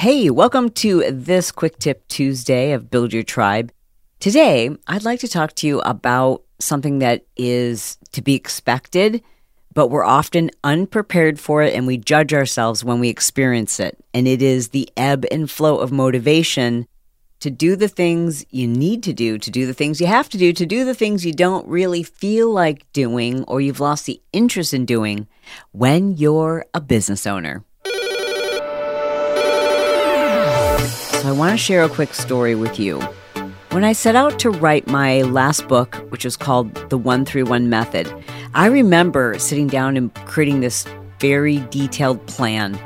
Hey, welcome to this Quick Tip Tuesday of Build Your Tribe. Today, I'd like to talk to you about something that is to be expected, but we're often unprepared for it and we judge ourselves when we experience it. And it is the ebb and flow of motivation to do the things you need to do, to do the things you have to do, to do the things you don't really feel like doing or you've lost the interest in doing when you're a business owner. So, I want to share a quick story with you. When I set out to write my last book, which was called The 131 Method, I remember sitting down and creating this very detailed plan.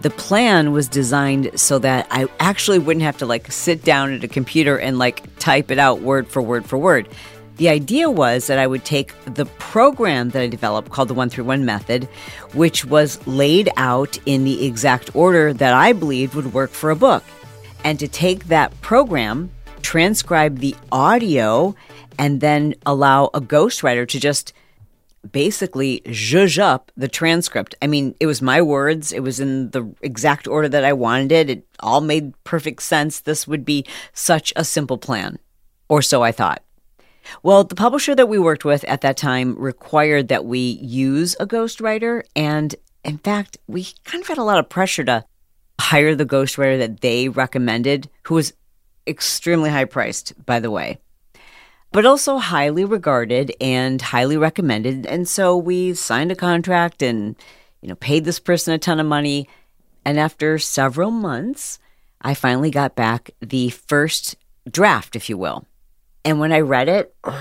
The plan was designed so that I actually wouldn't have to like sit down at a computer and like type it out word for word for word. The idea was that I would take the program that I developed called the 131 method, which was laid out in the exact order that I believed would work for a book and to take that program, transcribe the audio, and then allow a ghostwriter to just basically zhuzh up the transcript. I mean, it was my words, it was in the exact order that I wanted it. It all made perfect sense. This would be such a simple plan, or so I thought. Well, the publisher that we worked with at that time required that we use a ghostwriter. And in fact, we kind of had a lot of pressure to hire the ghostwriter that they recommended, who was extremely high priced, by the way, but also highly regarded and highly recommended. And so we signed a contract and, you know, paid this person a ton of money. And after several months, I finally got back the first draft, if you will. And when I read it, have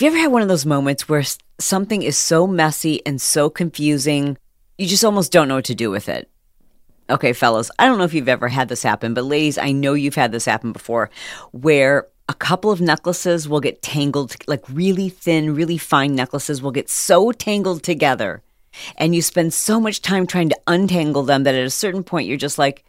you ever had one of those moments where something is so messy and so confusing you just almost don't know what to do with it. Okay, fellas, I don't know if you've ever had this happen, but ladies, I know you've had this happen before where a couple of necklaces will get tangled, like really thin, really fine necklaces will get so tangled together. And you spend so much time trying to untangle them that at a certain point you're just like,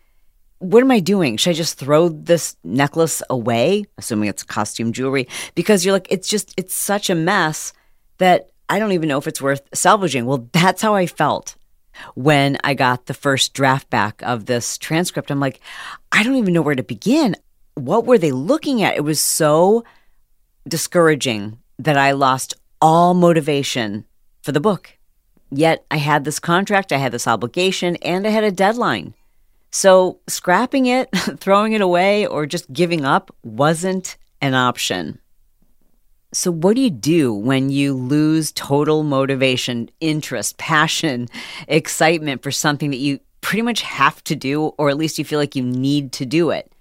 what am I doing? Should I just throw this necklace away? Assuming it's costume jewelry, because you're like, it's just, it's such a mess that I don't even know if it's worth salvaging. Well, that's how I felt when I got the first draft back of this transcript. I'm like, I don't even know where to begin. What were they looking at? It was so discouraging that I lost all motivation for the book. Yet I had this contract, I had this obligation, and I had a deadline. So scrapping it, throwing it away, or just giving up wasn't an option. So, what do you do when you lose total motivation, interest, passion, excitement for something that you pretty much have to do, or at least you feel like you need to do it?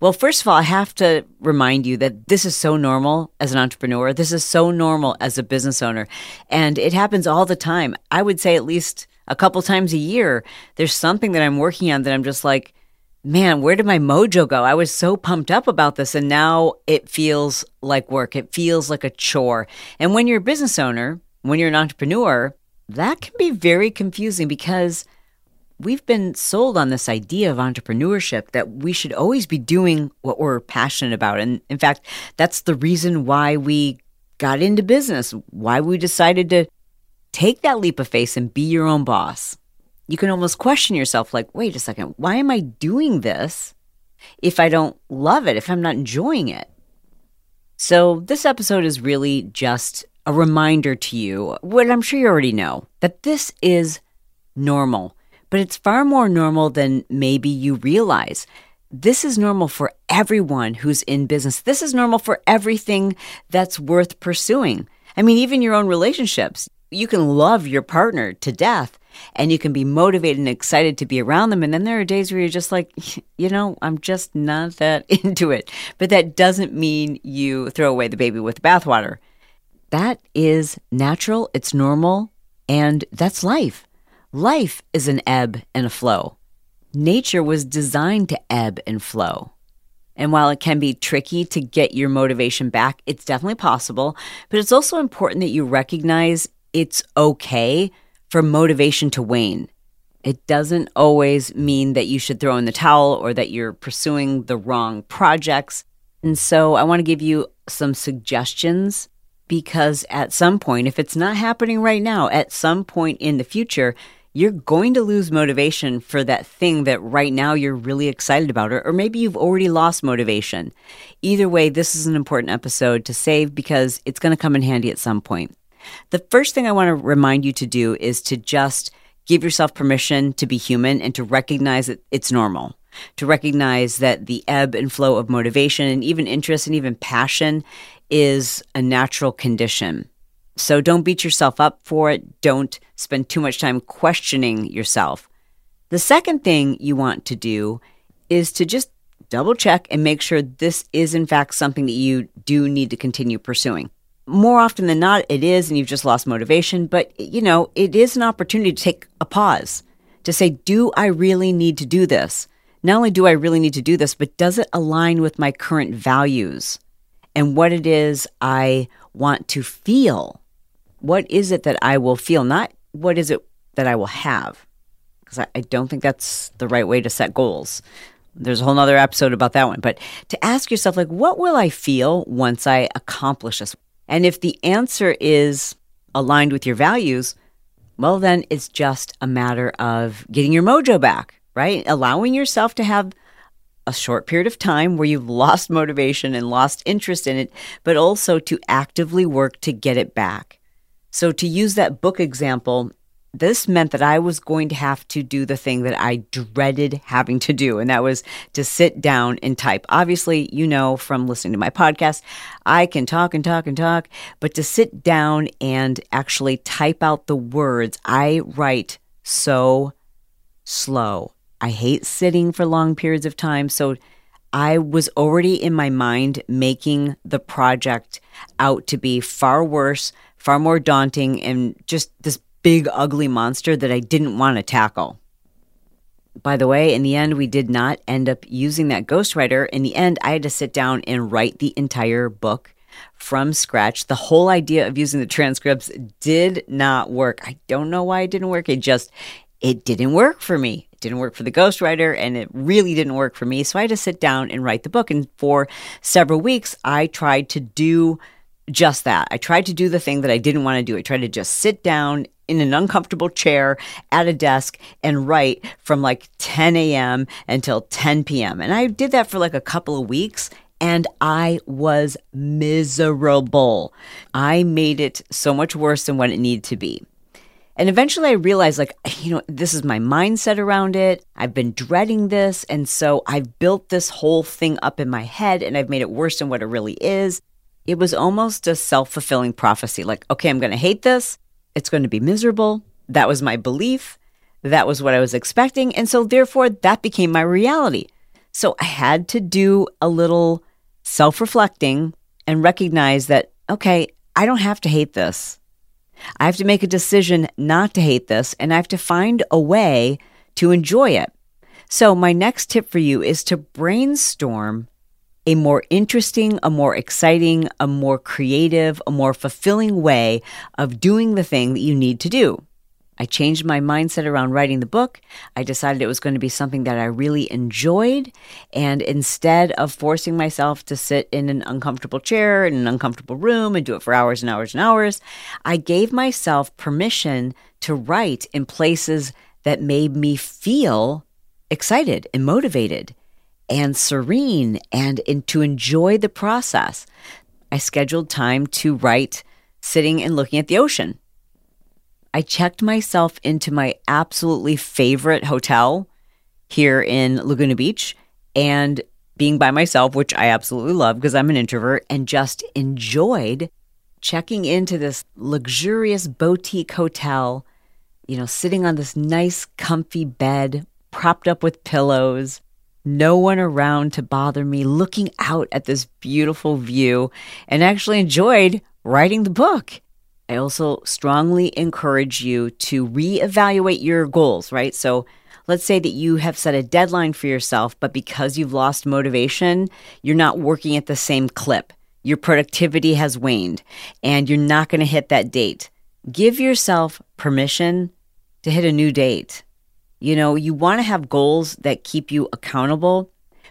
Well, first of all, I have to remind you that this is so normal as an entrepreneur. This is so normal as a business owner. And it happens all the time. I would say at least a couple times a year, there's something that I'm working on that I'm just like, man, where did my mojo go? I was so pumped up about this, and now it feels like work. It feels like a chore. And when you're a business owner, when you're an entrepreneur, that can be very confusing because we've been sold on this idea of entrepreneurship that we should always be doing what we're passionate about. And in fact, that's the reason why we got into business, why we decided to take that leap of faith and be your own boss you can almost question yourself like, wait a second, why am I doing this if I don't love it, if I'm not enjoying it? So, this episode is really just a reminder to you, what I'm sure you already know, that this is normal, but it's far more normal than maybe you realize. This is normal for everyone who's in business. This is normal for everything that's worth pursuing. I mean, even your own relationships. You can love your partner to death, and you can be motivated and excited to be around them. And then there are days where you're just like, you know, I'm just not that into it. But that doesn't mean you throw away the baby with the bathwater. That is natural, it's normal, and that's life. Life is an ebb and a flow. Nature was designed to ebb and flow. And while it can be tricky to get your motivation back, it's definitely possible. But it's also important that you recognize it's okay for motivation to wane. It doesn't always mean that you should throw in the towel or that you're pursuing the wrong projects. And so I want to give you some suggestions because at some point, if it's not happening right now, at some point in the future, you're going to lose motivation for that thing that right now you're really excited about, or, or maybe you've already lost motivation. Either way, this is an important episode to save because it's going to come in handy at some point. The first thing I want to remind you to do is to just give yourself permission to be human and to recognize that it's normal, to recognize that the ebb and flow of motivation and even interest and even passion is a natural condition. So don't beat yourself up for it. Don't spend too much time questioning yourself. The second thing you want to do is to just double check and make sure this is, in fact, something that you do need to continue pursuing. More often than not, it is, and you've just lost motivation, but you know, it is an opportunity to take a pause to say, Do I really need to do this? Not only do I really need to do this, but does it align with my current values and what it is I want to feel? What is it that I will feel? Not what is it that I will have? Because I, I don't think that's the right way to set goals. There's a whole nother episode about that one. But to ask yourself, like, what will I feel once I accomplish this? And if the answer is aligned with your values, well, then it's just a matter of getting your mojo back, right? Allowing yourself to have a short period of time where you've lost motivation and lost interest in it, but also to actively work to get it back. So, to use that book example, this meant that I was going to have to do the thing that I dreaded having to do, and that was to sit down and type. Obviously, you know from listening to my podcast, I can talk and talk and talk, but to sit down and actually type out the words, I write so slow. I hate sitting for long periods of time. So I was already in my mind making the project out to be far worse, far more daunting, and just this big, ugly monster that I didn't want to tackle. By the way, in the end, we did not end up using that ghostwriter. In the end, I had to sit down and write the entire book from scratch. The whole idea of using the transcripts did not work. I don't know why it didn't work. It just, it didn't work for me. It didn't work for the ghostwriter and it really didn't work for me. So I had to sit down and write the book. And for several weeks, I tried to do just that. I tried to do the thing that I didn't want to do. I tried to just sit down in an uncomfortable chair at a desk and write from like 10 a.m. until 10 p.m. And I did that for like a couple of weeks and I was miserable. I made it so much worse than what it needed to be. And eventually I realized, like, you know, this is my mindset around it. I've been dreading this. And so I've built this whole thing up in my head and I've made it worse than what it really is. It was almost a self fulfilling prophecy like, okay, I'm going to hate this. It's going to be miserable. That was my belief. That was what I was expecting. And so, therefore, that became my reality. So, I had to do a little self reflecting and recognize that, okay, I don't have to hate this. I have to make a decision not to hate this, and I have to find a way to enjoy it. So, my next tip for you is to brainstorm a more interesting, a more exciting, a more creative, a more fulfilling way of doing the thing that you need to do. I changed my mindset around writing the book. I decided it was going to be something that I really enjoyed. And instead of forcing myself to sit in an uncomfortable chair in an uncomfortable room and do it for hours and hours and hours, I gave myself permission to write in places that made me feel excited and motivated and serene and in, to enjoy the process. I scheduled time to write sitting and looking at the ocean. I checked myself into my absolutely favorite hotel here in Laguna Beach and being by myself, which I absolutely love because I'm an introvert, and just enjoyed checking into this luxurious boutique hotel, you know, sitting on this nice, comfy bed, propped up with pillows, no one around to bother me, looking out at this beautiful view, and actually enjoyed writing the book. I also strongly encourage you to reevaluate your goals, right? So let's say that you have set a deadline for yourself, but because you've lost motivation, you're not working at the same clip. Your productivity has waned and you're not going to hit that date. Give yourself permission to hit a new date. You know, you want to have goals that keep you accountable,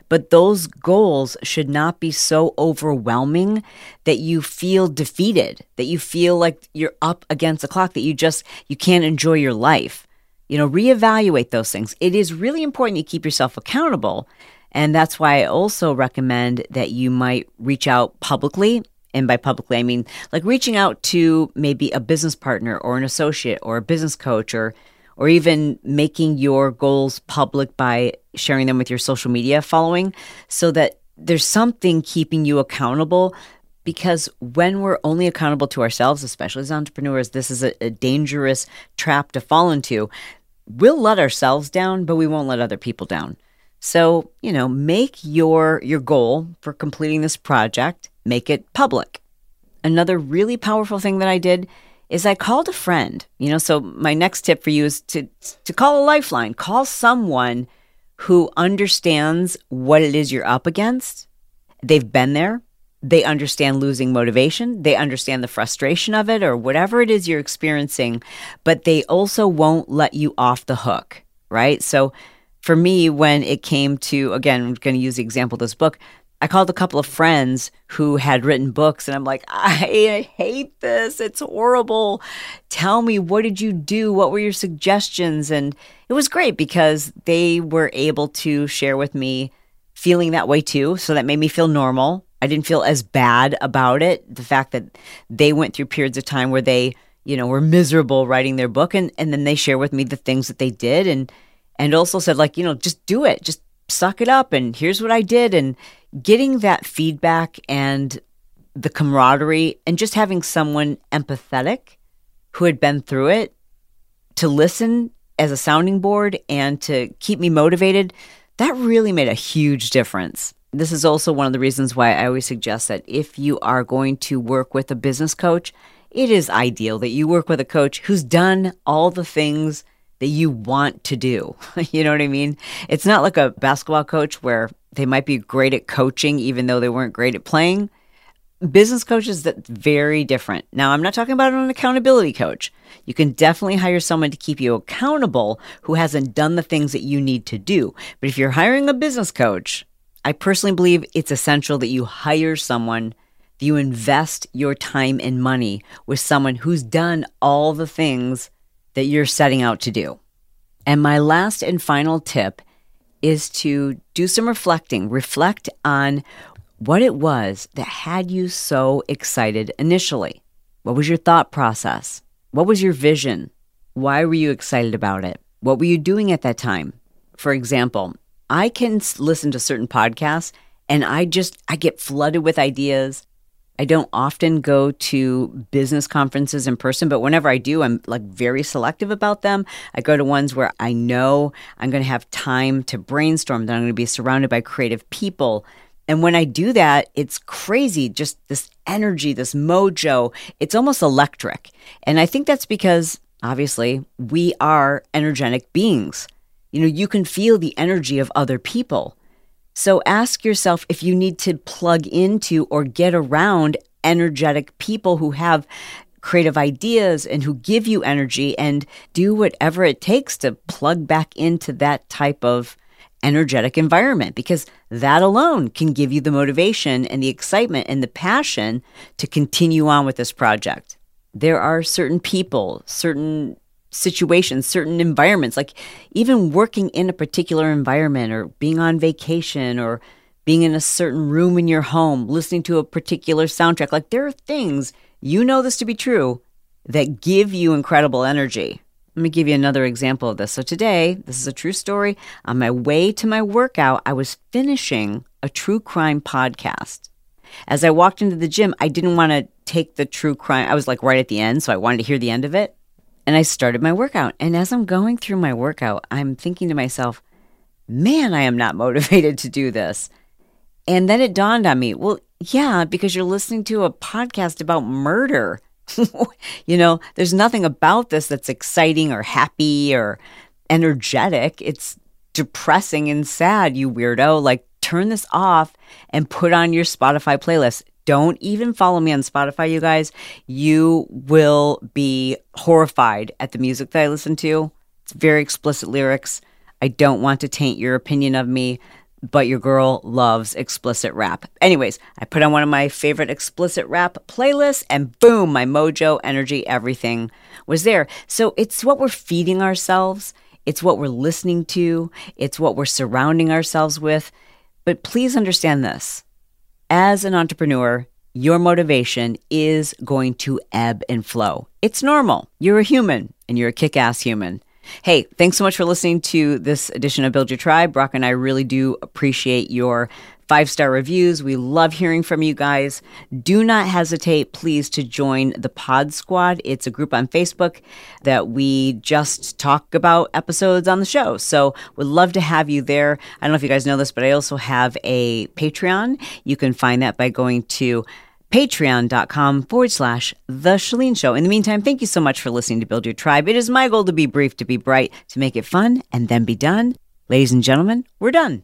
but those goals should not be so overwhelming that you feel defeated, that you feel like you're up against the clock, that you just you can't enjoy your life. You know, reevaluate those things. It is really important you keep yourself accountable. And that's why I also recommend that you might reach out publicly. And by publicly, I mean like reaching out to maybe a business partner or an associate or a business coach or or even making your goals public by sharing them with your social media following so that there's something keeping you accountable because when we're only accountable to ourselves, especially as entrepreneurs, this is a, a, dangerous trap to fall into. We'll let ourselves down, but we won't let other people down. So, you know, make your your goal for completing this project, make it public. Another really powerful thing that I did is I called a friend. You know, so my next tip for you is to to call a lifeline. Call someone who understands what it is you're up against. They've been there. They understand losing motivation. They understand the frustration of it or whatever it is you're experiencing, but they also won't let you off the hook, right? So for me, when it came to, again, I'm going to use the example of this book, I called a couple of friends who had written books, and I'm like, I hate this. It's horrible. Tell me, what did you do? What were your suggestions? And it was great because they were able to share with me feeling that way too. So that made me feel normal. I didn't feel as bad about it. The fact that they went through periods of time where they, you know, were miserable writing their book, and, and then they share with me the things that they did, and and also said like, you know, just do it, just suck it up, and here's what I did, and getting that feedback and the camaraderie and just having someone empathetic who had been through it to listen as a sounding board and to keep me motivated, that really made a huge difference. This is also one of the reasons why I always suggest that if you are going to work with a business coach, it is ideal that you work with a coach who's done all the things that you want to do. you know what I mean? It's not like a basketball coach where they might be great at coaching even though they weren't great at playing. Business coaches that's very different. Now, I'm not talking about an accountability coach. You can definitely hire someone to keep you accountable who hasn't done the things that you need to do. But if you're hiring a business coach, I personally believe it's essential that you hire someone you invest your time and money with someone who's done all the things that you're setting out to do. And my last and final tip is to do some reflecting. Reflect on what it was that had you so excited initially. What was your thought process? What was your vision? Why were you excited about it? What were you doing at that time? For example, I can listen to certain podcasts and I just I get flooded with ideas. I don't often go to business conferences in person, but whenever I do, I'm like very selective about them. I go to ones where I know I'm going to have time to brainstorm, that I'm going to be surrounded by creative people. And when I do that, it's crazy, just this energy, this mojo. It's almost electric. And I think that's because obviously we are energetic beings. You know, you can feel the energy of other people. So ask yourself if you need to plug into or get around energetic people who have creative ideas and who give you energy and do whatever it takes to plug back into that type of energetic environment because that alone can give you the motivation and the excitement and the passion to continue on with this project. There are certain people, certain situations, certain environments, like even working in a particular environment or being on vacation or being in a certain room in your home, listening to a particular soundtrack. Like there are things, you know this to be true, that give you incredible energy. Let me give you another example of this. So today, this is a true story. On my way to my workout, I was finishing a true crime podcast. As I walked into the gym, I didn't want to take the true crime. I was like right at the end, so I wanted to hear the end of it. And I started my workout. And as I'm going through my workout, I'm thinking to myself, man, I am not motivated to do this. And then it dawned on me, well, yeah, because you're listening to a podcast about murder. you know, there's nothing about this that's exciting or happy or energetic. It's depressing and sad, you weirdo. Like, turn this off and put on your Spotify playlist. Don't even follow me on Spotify, you guys. You will be horrified at the music that I listen to. It's very explicit lyrics. I don't want to taint your opinion of me. but your girl loves explicit rap. Anyways, I put on one of my favorite explicit rap playlists, and boom, my mojo, energy, everything was there. So it's what we're feeding ourselves, it's what we're listening to, it's what we're surrounding ourselves with. But please understand this as an entrepreneur, your motivation is going to ebb and flow. It's normal. You're a human and you're a kick ass human. Hey, thanks so much for listening to this edition of Build Your Tribe. Brock and I really do appreciate your five star reviews. We love hearing from you guys. Do not hesitate, please, to join the Pod Squad. It's a group on Facebook that we just talk about episodes on the show. So we'd love to have you there. I don't know if you guys know this, but I also have a Patreon. You can find that by going to patreon.com forward slash the Chalene Show. In the meantime, thank you so much for listening to Build Your Tribe. It is my goal to be brief, to be bright, to make it fun, and then be done. Ladies and gentlemen, we're done.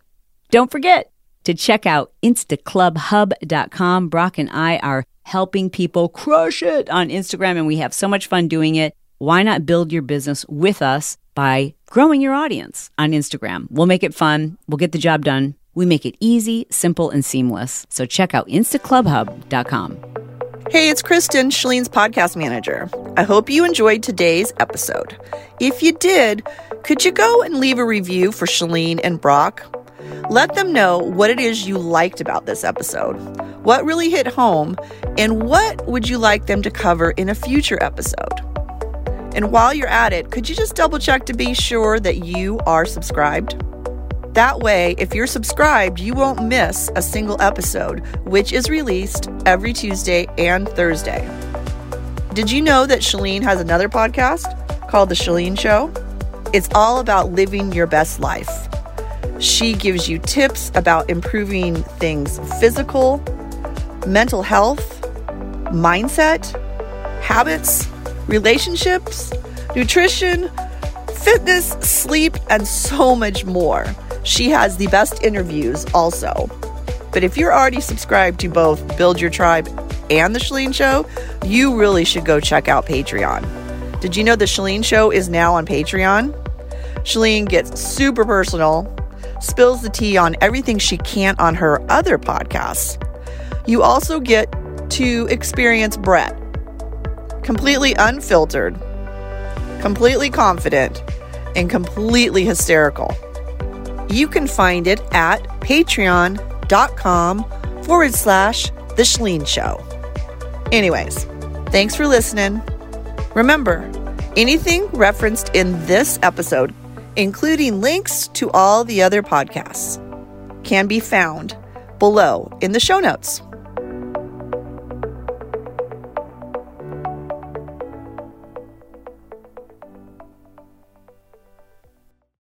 Don't forget to check out instaclubhub.com. Brock and I are helping people crush it on Instagram, and we have so much fun doing it. Why not build your business with us by growing your audience on Instagram? We'll make it fun, we'll get the job done we make it easy, simple, and seamless. So check out instaclubhub.com. Hey, it's Kristen, Chalene's podcast manager. I hope you enjoyed today's episode. If you did, could you go and leave a review for Chalene and Brock? Let them know what it is you liked about this episode, what really hit home, and what would you like them to cover in a future episode. And while you're at it, could you just double check to be sure that you are subscribed? That way, if you're subscribed, you won't miss a single episode, which is released every Tuesday and Thursday. Did you know that Chalene has another podcast called The Chalene Show? It's all about living your best life. She gives you tips about improving things physical, mental health, mindset, habits, relationships, nutrition, fitness, sleep, and so much more. She has the best interviews also. But if you're already subscribed to both Build Your Tribe and The Chalene Show, you really should go check out Patreon. Did you know The Chalene Show is now on Patreon? Chalene gets super personal, spills the tea on everything she can't on her other podcasts. You also get to experience Bret, completely unfiltered, completely confident, and completely hysterical. You can find it at patreon.com forward slash The Chalene Show. Anyways, thanks for listening. Remember, anything referenced in this episode, including links to all the other podcasts, can be found below in the show notes.